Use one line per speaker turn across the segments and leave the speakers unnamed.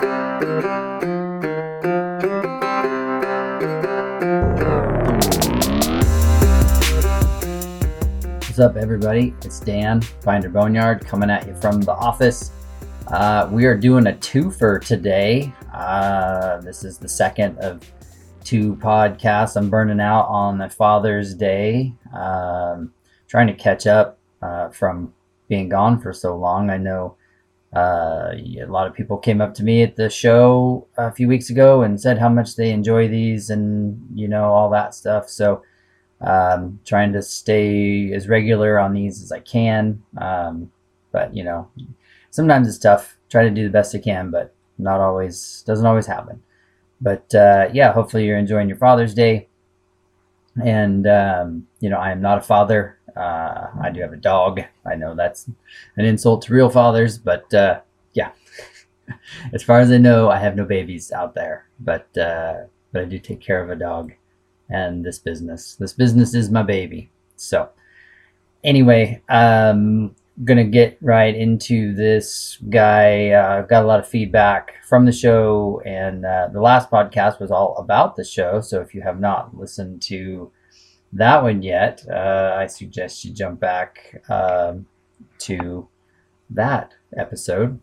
What's up, everybody? It's Dan, Binder Boneyard, coming at you from the office. Uh, we are doing a twofer today. Uh, this is the second of two podcasts. I'm burning out on the Father's Day, um, trying to catch up uh, from being gone for so long. I know uh, a lot of people came up to me at the show a few weeks ago and said how much they enjoy these and you know all that stuff. So um, trying to stay as regular on these as I can. Um, but you know, sometimes it's tough. Try to do the best I can, but not always doesn't always happen. But uh, yeah, hopefully you're enjoying your Father's Day. And um, you know, I am not a father. Uh, I do have a dog. I know that's an insult to real fathers, but uh, yeah. as far as I know, I have no babies out there, but uh, but I do take care of a dog and this business. This business is my baby. So, anyway, um, gonna get right into this guy. Uh, got a lot of feedback from the show, and uh, the last podcast was all about the show. So, if you have not listened to that one yet, uh, I suggest you jump back um, to that episode.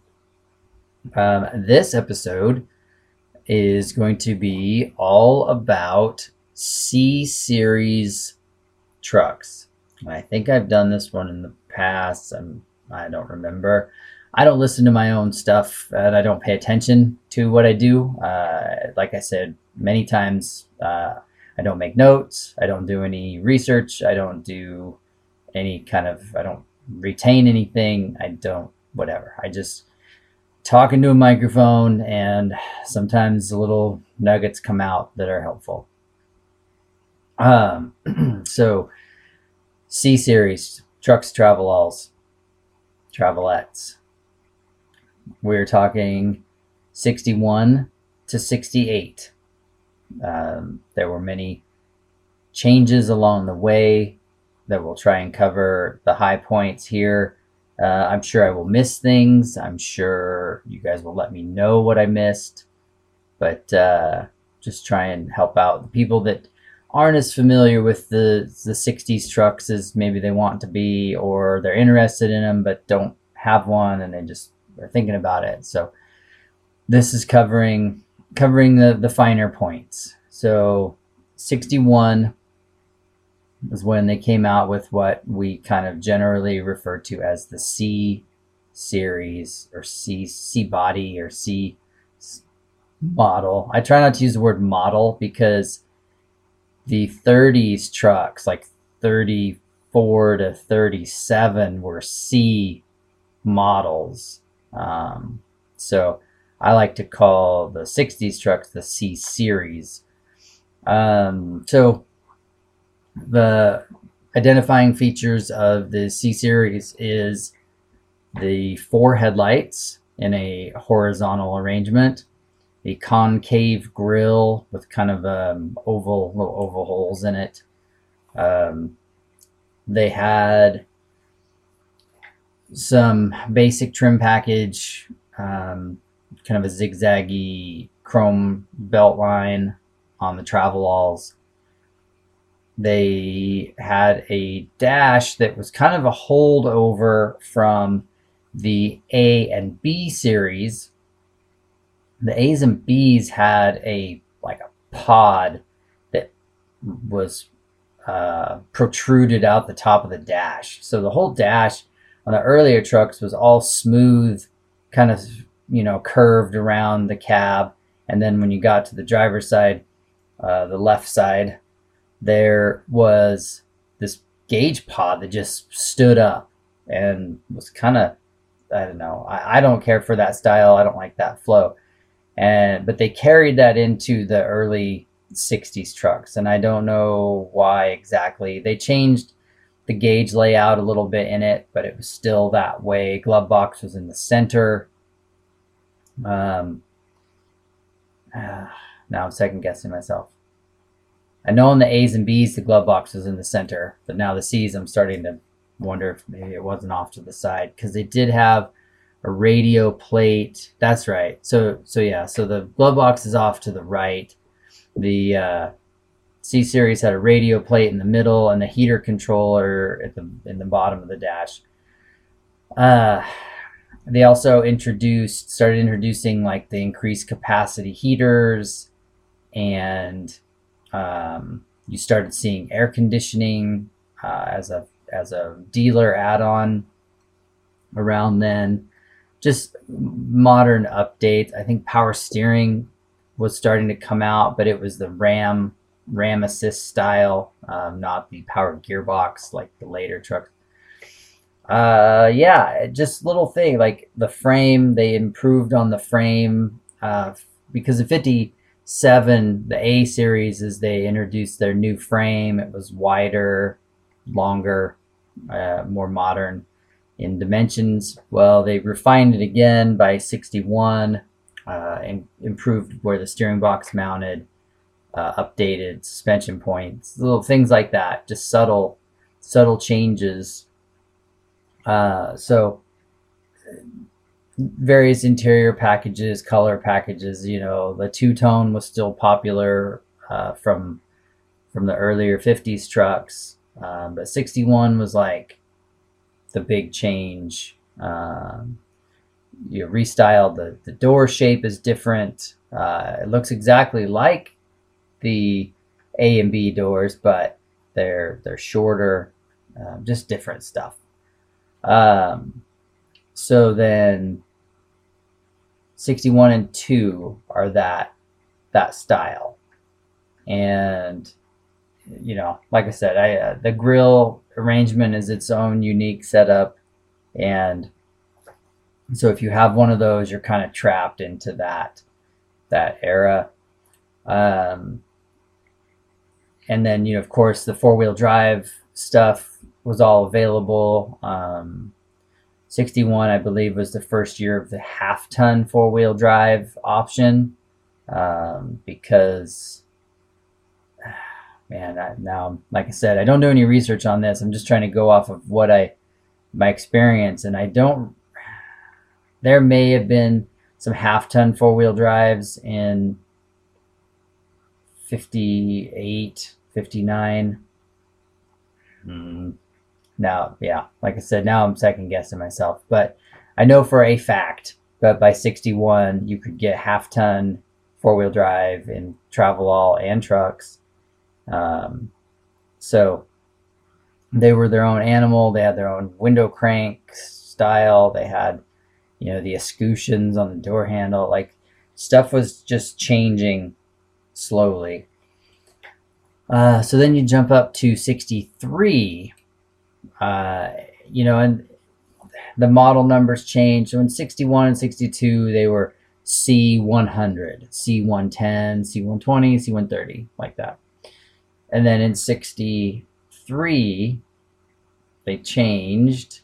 Um, this episode is going to be all about C series trucks. I think I've done this one in the past. I'm, I don't remember. I don't listen to my own stuff and I don't pay attention to what I do. Uh, like I said many times, uh, I don't make notes. I don't do any research. I don't do any kind of, I don't retain anything. I don't, whatever. I just talk into a microphone and sometimes little nuggets come out that are helpful. Um, so C series trucks, Travelalls, travelettes. We're talking 61 to 68. Um, there were many changes along the way that we'll try and cover the high points here. Uh, I'm sure I will miss things. I'm sure you guys will let me know what I missed, but uh, just try and help out the people that aren't as familiar with the the 60s trucks as maybe they want to be or they're interested in them but don't have one and they just are thinking about it so this is covering covering the the finer points so 61 was when they came out with what we kind of generally refer to as the C series or C C body or C model. I try not to use the word model because the 30s trucks, like 34 to 37, were C models. Um, so I like to call the 60s trucks the C series. Um, so the identifying features of the C series is the four headlights in a horizontal arrangement a concave grill with kind of um, oval little oval holes in it. Um, they had some basic trim package, um, kind of a zigzaggy chrome belt line on the travel They had a dash that was kind of a holdover from the A and B series the A's and B's had a like a pod that was uh, protruded out the top of the dash. So the whole dash on the earlier trucks was all smooth, kind of you know curved around the cab, and then when you got to the driver's side, uh, the left side, there was this gauge pod that just stood up and was kind of I don't know. I, I don't care for that style. I don't like that flow. And but they carried that into the early 60s trucks. And i don't know why exactly. They changed the gauge layout a little bit in it but it was still that way. Glove box was in the center um, now i'm second guessing myself i know in the a's and b's the glove box was in the center but now the c's i'm starting to wonder if maybe it wasn't off to the side because they did have a radio plate. That's right. So so yeah. So the glove box is off to the right. The uh, C series had a radio plate in the middle and the heater controller at the in the bottom of the dash. Uh, they also introduced started introducing like the increased capacity heaters and um, you started seeing air conditioning uh, as a as a dealer add-on around then. Just modern updates. I think power steering was starting to come out but it was the ram ram assist style um, not the power gearbox like the later trucks uh yeah just little thing like the frame they improved on the frame uh because the 57 the a series is they introduced their new frame. It was wider longer uh, more modern in dimensions. Well they refined it again by 61 uh, and improved where the steering box mounted uh, updated suspension points little things like that just subtle subtle changes uh, so various interior packages, color packages. You know, the two tone was still popular uh, from from the earlier '50s trucks, um, but '61 was like the big change. Um, you restyled the the door shape is different. Uh, it looks exactly like the A and B doors, but they're they're shorter, um, just different stuff. Um, so then 61 and 2 are that that style. And you know, like I said, I uh, the grill arrangement is its own unique setup and so if you have one of those, you're kind of trapped into that that era. Um, and then you know, of course, the four wheel drive stuff was all available. Um, 61, I believe, was the first year of the half ton four wheel drive option um, because, man, I, now, like I said, I don't do any research on this. I'm just trying to go off of what I, my experience, and I don't, there may have been some half ton four wheel drives in 58, 59. Hmm now, yeah, like I said, now I'm second guessing myself, but I know for a fact that by 61 you could get half ton four wheel drive and Travelall and trucks. Um, so they were their own animal. They had their own window crank style. They had, you know, the escutcheons on the door handle. Like stuff was just changing slowly. Uh, so then you jump up to 63 uh, you know, and the model numbers changed. So in 61 and 62, they were C100, C110, C120, C130, like that. And then in 63, they changed.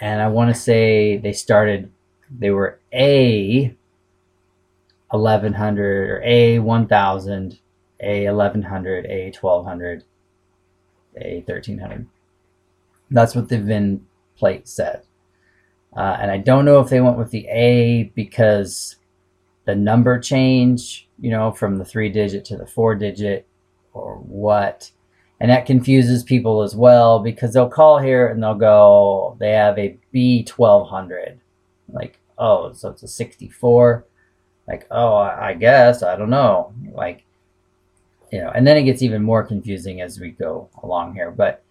And I want to say they started, they were A 1100 or A 1000, A 1100, A 1200, A 1300. That's what the VIN plate said. Uh, and I don't know if they went with the A because the number change, you know, from the three digit to the four digit or what. And that confuses people as well because they'll call here and they'll go, they have a B1200. Like, oh, so it's a 64. Like, oh, I guess, I don't know. Like, you know, and then it gets even more confusing as we go along here. But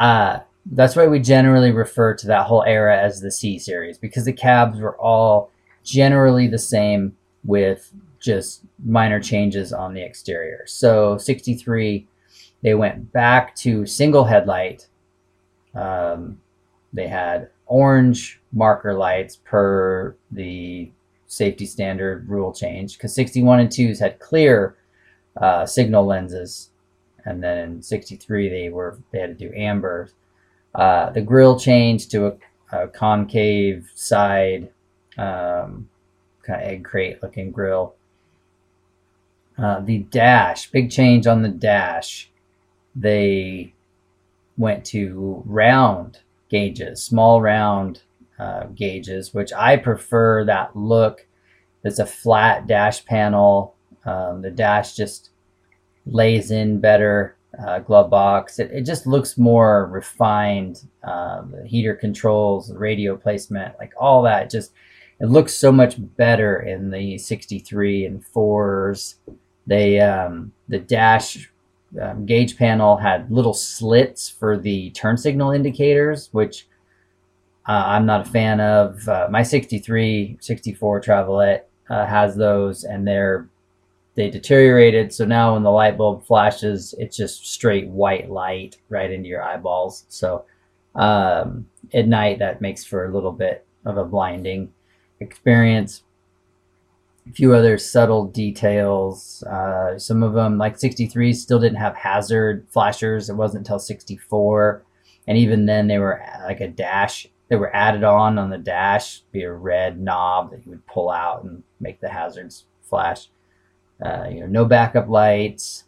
uh, that's why we generally refer to that whole era as the C series because the cabs were all generally the same with just minor changes on the exterior. So 63, they went back to single headlight. Um, they had orange marker lights per the safety standard rule change because 61 and 2s had clear uh, signal lenses and then in 63 they were they had to do amber uh, the grill changed to a, a concave side, um, kind of egg crate looking grill. Uh, the dash, big change on the dash. They went to round gauges, small round uh, gauges, which I prefer that look. It's a flat dash panel. Um, the dash just lays in better. Uh, glove box. It, it just looks more refined. Um, the heater controls, the radio placement, like all that. Just it looks so much better in the 63 and fours. They um, the dash um, gauge panel had little slits for the turn signal indicators, which uh, I'm not a fan of. Uh, my 63, 64 Travelette uh, has those, and they're they deteriorated. So now when the light bulb flashes, it's just straight white light right into your eyeballs. So um, at night, that makes for a little bit of a blinding experience a few other subtle details. Uh, some of them, like 63, still didn't have hazard flashers. It wasn't until 64. And even then, they were like a dash. They were added on on the dash, be a red knob that you would pull out and make the hazards flash. Uh, you know, no backup lights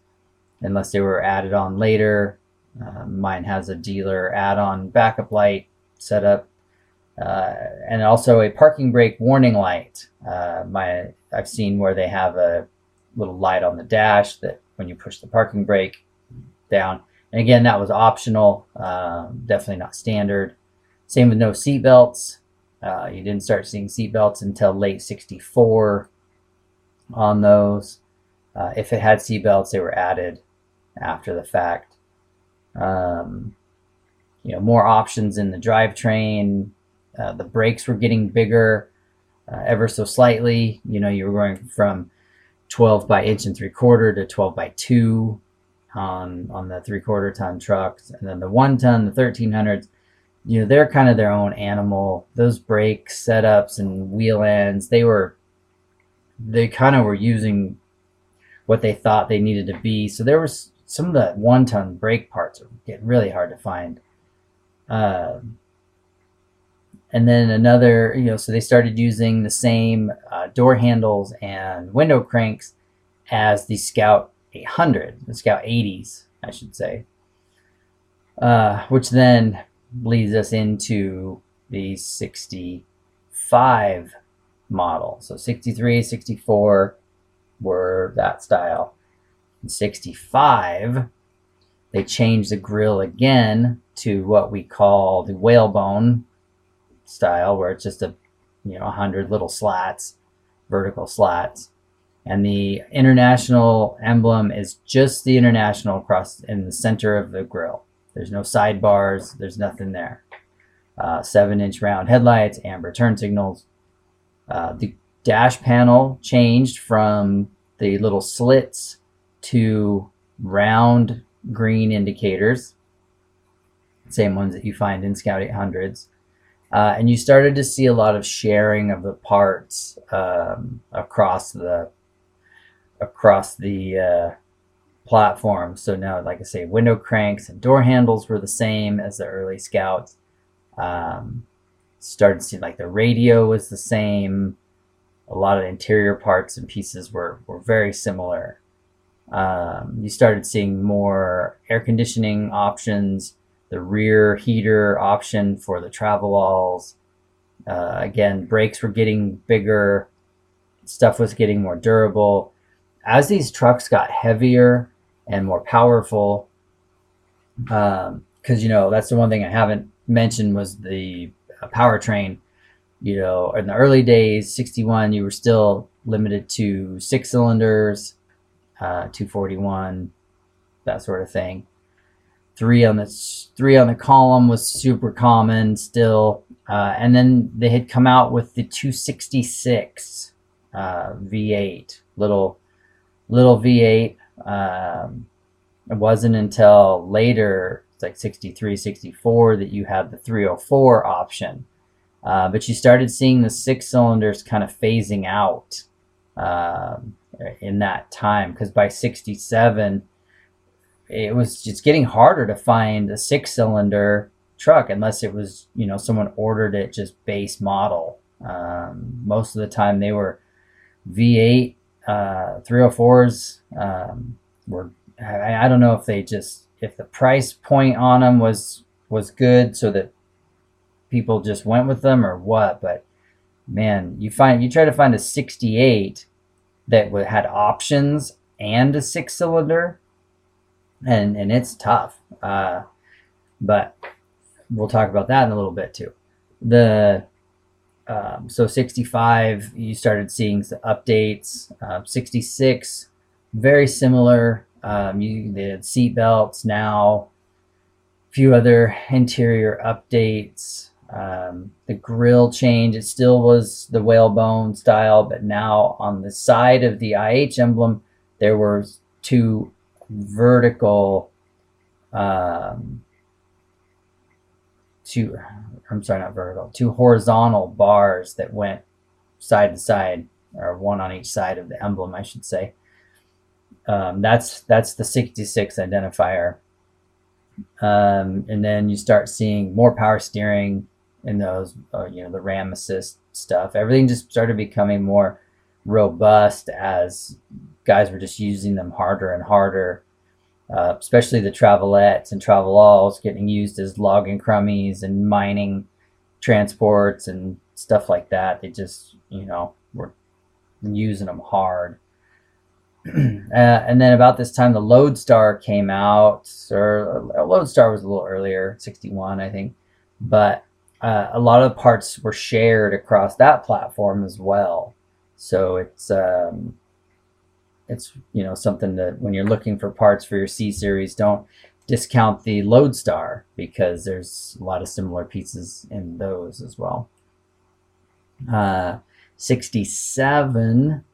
unless they were added on later. Uh, mine has a dealer add-on backup light setup uh, and also a parking brake warning light. Uh, my I've seen where they have a little light on the dash that when you push the parking brake down. And again, that was optional, um, definitely not standard. Same with no seat belts. Uh, you didn't start seeing seat belts until late 64 on those. Uh, if it had seat belts, they were added after the fact. Um, you know, more options in the drivetrain, uh, the brakes were getting bigger uh, ever so slightly. You know, you were going from 12 by inch and three quarter to 12 by two on on the three quarter ton trucks, and then the one ton, the 1300s. You know, they're kind of their own animal. Those brake setups and wheel ends, they were they kind of were using what they thought they needed to be. So there was some of the one ton brake parts getting really hard to find. Uh, and then another, you know, so they started using the same uh, door handles and window cranks as the Scout 800, the Scout 80s, I should say, uh, which then leads us into the 65 model. So 63, 64 were that style. In 65, they changed the grill again to what we call the whalebone style where it's just a you know hundred little slats, vertical slats, and the international emblem is just the international across in the center of the grill. There's no sidebars. There's nothing there. Uh, seven inch round headlights, amber turn signals. Uh, the dash panel changed from the little slits to round green indicators, same ones that you find in Scout 800s. Uh, and you started to see a lot of sharing of the parts um, across the across the uh, platform. So now, like I say, window cranks and door handles were the same as the early Scouts. Um, started to see like the radio was the same. A lot of interior parts and pieces were were very similar. Um, you started seeing more air conditioning options the rear heater option for the Travelalls. Uh, again, brakes were getting bigger, stuff was getting more durable. As these trucks got heavier and more powerful, because um, you know that's the one thing I haven't mentioned was the uh, powertrain. You know, in the early days, 61, you were still limited to six cylinders, uh, 241, that sort of thing three on the three on the column was super common still. Uh, and then they had come out with the 266 uh, V8, little little V8. Um, it wasn't until later, like 63, 64, that you had the 304 option. Uh, but you started seeing the six cylinders kind of phasing out um, in that time because by 67, it was just getting harder to find a six cylinder truck unless it was you know someone ordered it just base model um, most of the time they were v8 uh, 304s um, were I, I, don't know if they just if the price point on them was was good so that people just went with them or what, but man, you find you try to find a 68 that had options and a six cylinder, and and it's tough. Uh, but we'll talk about that in a little bit too. The um, so 65, you started seeing the updates. Uh, 66, very similar. Um, you had seat belts now. A few other interior updates. Um, the grill change, it still was the whalebone style, but now on the side of the IH emblem, there were two vertical, um, two, I'm sorry, not vertical, two horizontal bars that went side to side, or one on each side of the emblem, I should say. Um, that's that's the 66 identifier. Um, and then you start seeing more power steering, in those, uh, you know, the RAM assist stuff. Everything just started becoming more robust as guys were just using them harder and harder. Uh, especially the travelettes and travelalls getting used as logging crummies and mining transports and stuff like that. They just, you know, were using them hard. uh, and then about this time, the Loadstar came out, or uh, Loadstar was a little earlier, 61, I think. But uh, a lot of parts were shared across that platform as well. So it's um, it's you know something that when you're looking for parts for your C series, don't discount the Loadstar because there's a lot of similar pieces in those as well. Uh, 67,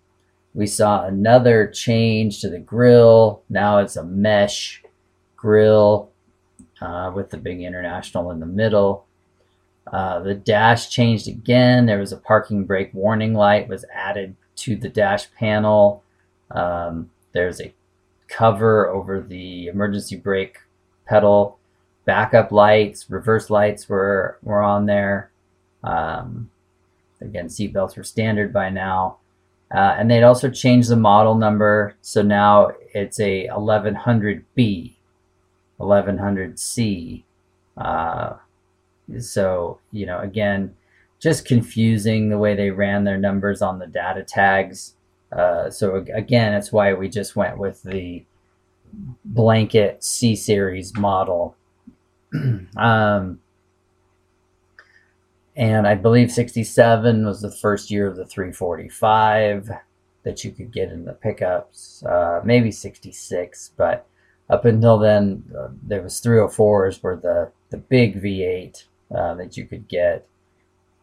we saw another change to the grill. Now it's a mesh grill uh, with the big international in the middle. Uh, the dash changed again. There was a parking brake warning light was added to the dash panel. Um, there's a cover over the emergency brake pedal. Backup lights, reverse lights were were on there. Um, again, seatbelts were standard by now. Uh, and they'd also changed the model number, so now it's a 1100B, 1100C. Uh, so, you know, again, just confusing the way they ran their numbers on the data tags. Uh, so again, that's why we just went with the blanket C series model. um, and I believe 67 was the first year of the 345 that you could get in the pickups. Uh, maybe 66, but up until then, uh, there was 304s were the the big V8 uh, that you could get.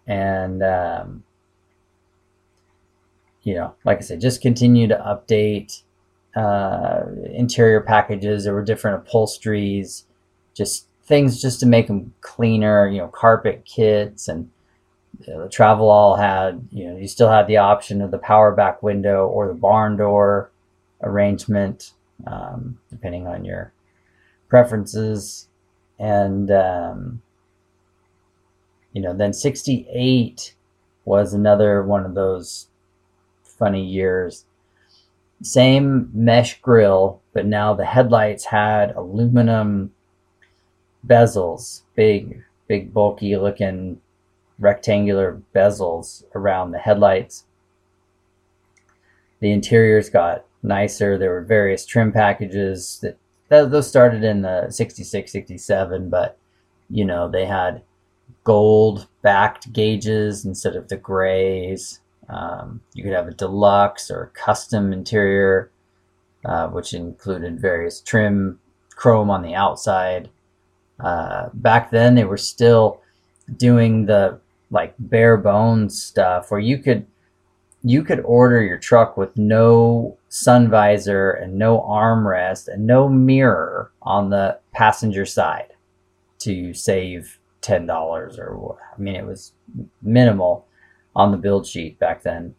And, um, you know, like I said, just continue to update uh, interior packages. There were different upholsteries, just things just to make them cleaner, you know, carpet kits and you know, the Travelall had, you know, you still had the option of the power back window or the barn door arrangement, um, depending on your preferences. And, um, you know, then 68 was another one of those funny years. Same mesh grill, but now the headlights had aluminum bezels, big, big, bulky looking rectangular bezels around the headlights. The interiors got nicer. There were various trim packages that, that those started in the 66, 67, but you know, they had gold backed gauges instead of the grays. Um, you could have a deluxe or custom interior, uh, which included various trim, chrome on the outside. Uh, back then, they were still doing the like bare bones stuff where you could you could order your truck with no sun visor and no armrest and no mirror on the passenger side to save ten dollars or I mean it was minimal on the build sheet back then.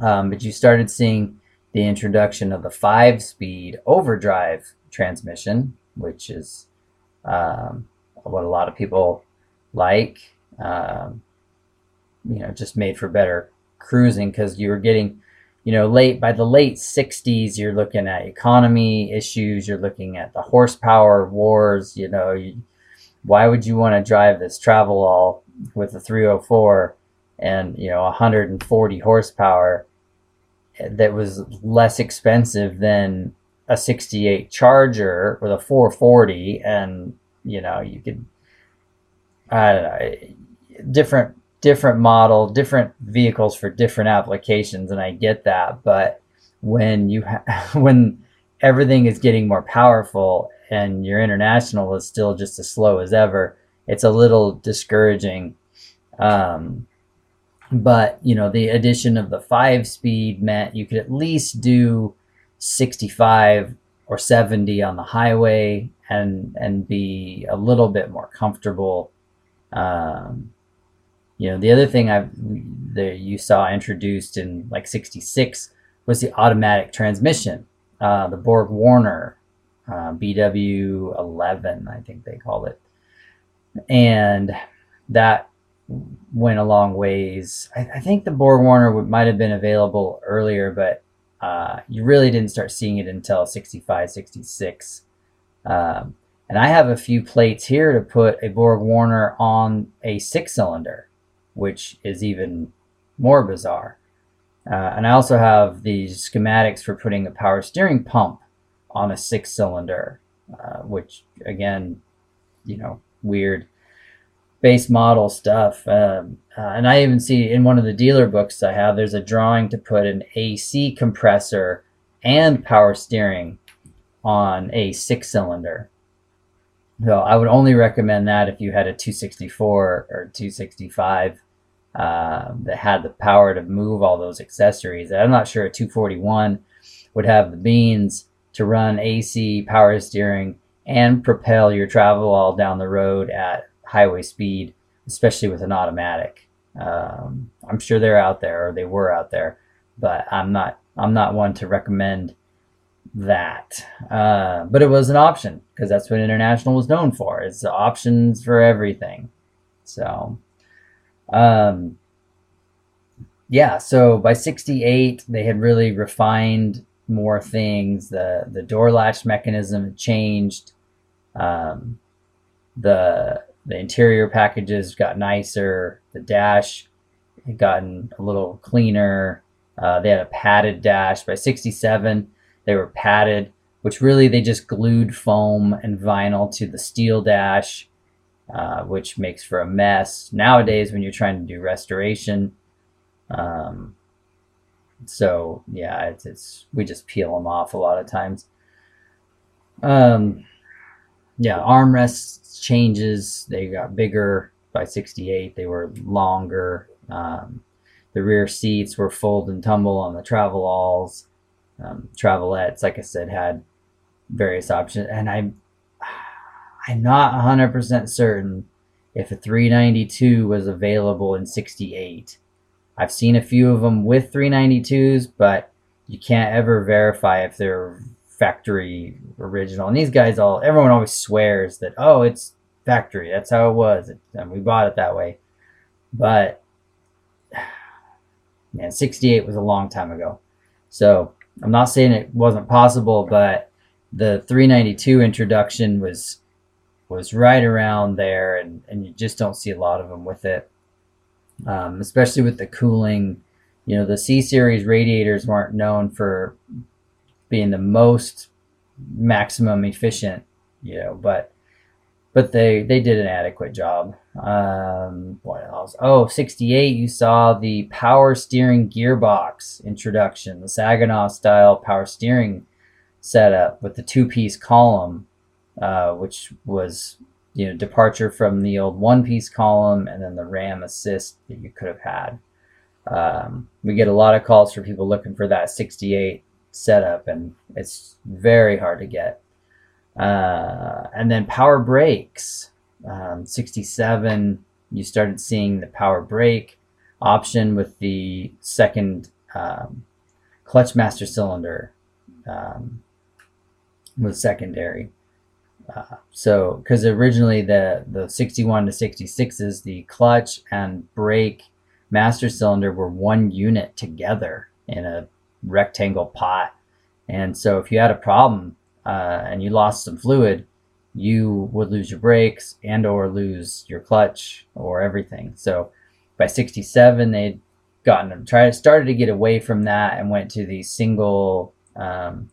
Um, but you started seeing the introduction of the five-speed overdrive transmission, which is um, what a lot of people like. Um, you know, just made for better cruising because you were getting, you know, late by the late '60s, you're looking at economy issues, you're looking at the horsepower wars. You know, you, why would you want to drive this Travelall with a 304 and you know 140 horsepower that was less expensive than a 68 Charger with a 440 and you know you could I don't know different different model different vehicles for different applications and I get that but when you ha- when everything is getting more powerful and your international is still just as slow as ever it's a little discouraging um, but you know the addition of the five speed meant you could at least do 65 or 70 on the highway and and be a little bit more comfortable um, you know the other thing i that you saw introduced in like 66 was the automatic transmission uh, the borg warner uh, bw 11 i think they called it and that went a long ways. I, I think the Borg Warner might have been available earlier, but uh, you really didn't start seeing it until 65, 66. Um, and I have a few plates here to put a Borg Warner on a six cylinder, which is even more bizarre. Uh, and I also have these schematics for putting a power steering pump on a six cylinder, uh, which again, you know, weird base model stuff. Um, uh, and I even see in one of the dealer books I have, there's a drawing to put an AC compressor and power steering on a six cylinder. So I would only recommend that if you had a 264 or 265 uh, that had the power to move all those accessories. I'm not sure a 241 would have the beans to run AC, power steering, and propel your Travelall down the road at highway speed, especially with an automatic. Um, I'm sure they're out there, or they were out there, but I'm not. I'm not one to recommend that. Uh, but it was an option because that's what International was known for. It's options for everything. So, um, yeah. So by '68, they had really refined more things. the The door latch mechanism changed. Um, the the interior packages got nicer. The dash had gotten a little cleaner. Uh, they had a padded dash. By 67, they were padded, which really they just glued foam and vinyl to the steel dash, uh, which makes for a mess. Nowadays, when you're trying to do restoration, um, so yeah, it's, it's we just peel them off a lot of times. Um, yeah, armrests changes. They got bigger by 68. They were longer. Um, the rear seats were fold and tumble on the Travelalls. Um, Travelettes, like I said, had various options. And I, I'm not 100% certain if a 392 was available in 68. I've seen a few of them with 392s, but you can't ever verify if they're factory original. And these guys all, everyone always swears that, oh, it's factory. That's how it was. And we bought it that way. But, man, 68 was a long time ago. So I'm not saying it wasn't possible, but the 392 introduction was was right around there, and, and you just don't see a lot of them with it, um, especially with the cooling. You know, the C series radiators weren't known for being the most maximum efficient, you know, but but they they did an adequate job. Um, what else? Oh, 68, you saw the power steering gearbox introduction, the Saginaw style power steering setup with the two piece column, uh, which was you know departure from the old one piece column and then the RAM assist that you could have had. Um, we get a lot of calls for people looking for that 68 setup, and it's very hard to get. Uh, and then power brakes, um, 67, you started seeing the power brake option with the second um, clutch master cylinder um, was secondary. Uh, so, because originally the the 61 to 66s, the clutch and brake master cylinder were one unit together in a rectangle pot. And so if you had a problem uh, and you lost some fluid, you would lose your brakes and or lose your clutch or everything. So by 67, they'd gotten tried started to get away from that and went to the single um,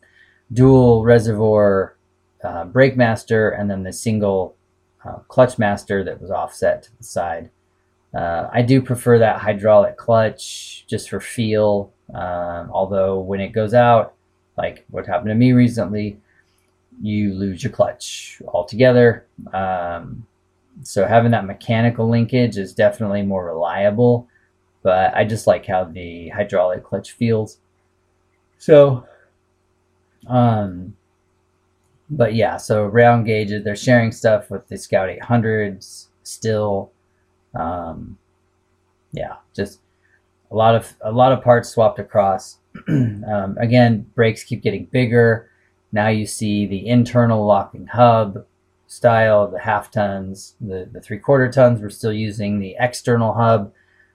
dual reservoir uh, brake master and then the single uh, clutch master that was offset to the side. Uh, I do prefer that hydraulic clutch just for feel. Um, although when it goes out, like what happened to me recently, you lose your clutch altogether. Um, so having that mechanical linkage is definitely more reliable, but I just like how the hydraulic clutch feels. So, um, but yeah, so round gauges, they're sharing stuff with the Scout 800s still. Um, yeah, just a lot of a lot of parts swapped across. um, again, brakes keep getting bigger. Now you see the internal locking hub style, the half tons, the, the three quarter tons. We're still using the external hub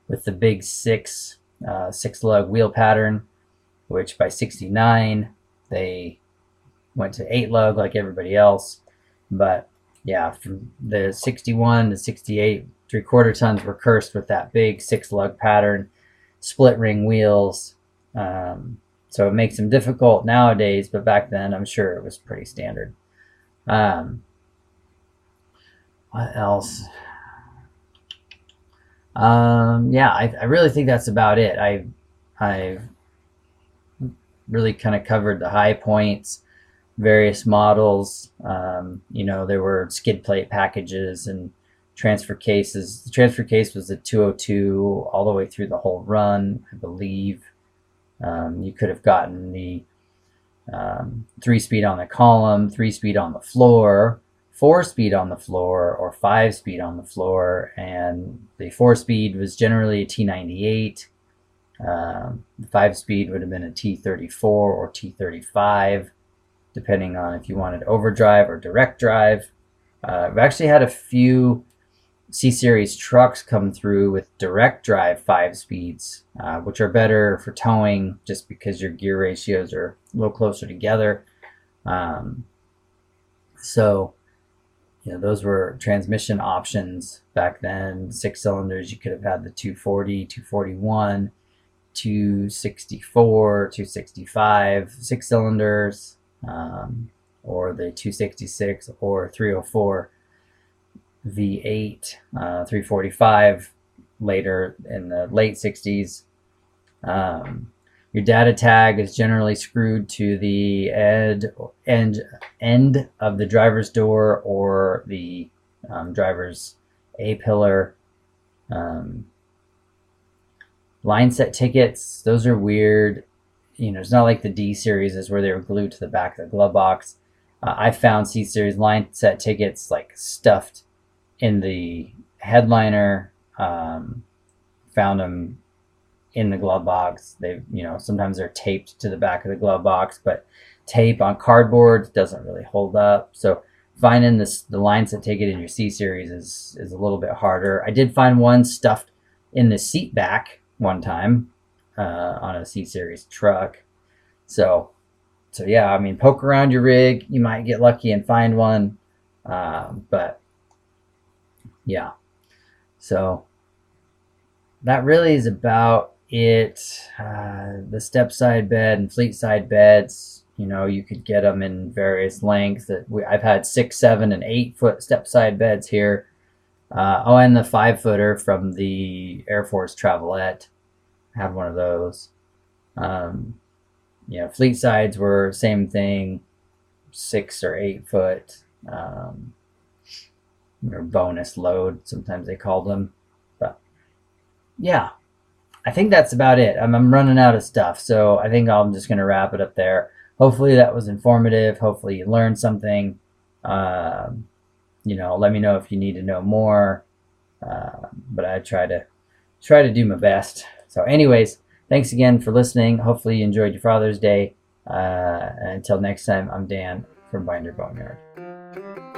with the big six uh, six lug wheel pattern, which by 69 they went to eight lug like everybody else. But yeah, from the 61 to 68 three quarter tons were cursed with that big six lug pattern, split ring wheels. Um, so it makes them difficult nowadays, but back then I'm sure it was pretty standard. Um, what else? Um, yeah, I, I really think that's about it. I I really kind of covered the high points, various models. Um, you know, there were skid plate packages and transfer cases. The transfer case was the 202 all the way through the whole run, I believe. Um, you could have gotten the um, three speed on the column, three speed on the floor, four speed on the floor, or five speed on the floor. And the four speed was generally a T98. Um, the five speed would have been a T34 or T35, depending on if you wanted overdrive or direct drive. Uh, I've actually had a few C Series trucks come through with direct drive five speeds, uh, which are better for towing just because your gear ratios are a little closer together. Um, so, you know, those were transmission options back then. Six cylinders, you could have had the 240, 241, 264, 265, six cylinders, um, or the 266 or 304 V8 uh, 345 later in the late 60s. Um, your data tag is generally screwed to the end, end, end of the driver's door or the um, driver's A pillar. Um, line set tickets, those are weird. You know, it's not like the D series is where they were glued to the back of the glove box. Uh, I found C series line set tickets like stuffed in the headliner. Um, found them in the glove box. They, you know, sometimes they're taped to the back of the glove box, but tape on cardboard doesn't really hold up. So finding this the line set ticket in your C series is is a little bit harder. I did find one stuffed in the seat back one time uh, on a C series truck. So so yeah, I mean, poke around your rig. You might get lucky and find one, uh, but yeah. So that really is about it. Uh, the step side bed and fleet side beds, you know, you could get them in various lengths. That we, I've had six, seven, and eight foot step side beds here. Uh, oh, and the five footer from the Air Force Travelette. I had one of those. Um, know, fleet sides were same thing, six or eight foot. Um, or bonus load, sometimes they call them. But yeah, I think that's about it. I'm, I'm running out of stuff, so I think I'm just going to wrap it up there. Hopefully that was informative. Hopefully you learned something. Uh, you know, let me know if you need to know more. Uh, but I try to try to do my best. So, anyways, thanks again for listening. Hopefully you enjoyed your Father's Day. Uh, until next time, I'm Dan from Binder Boneyard.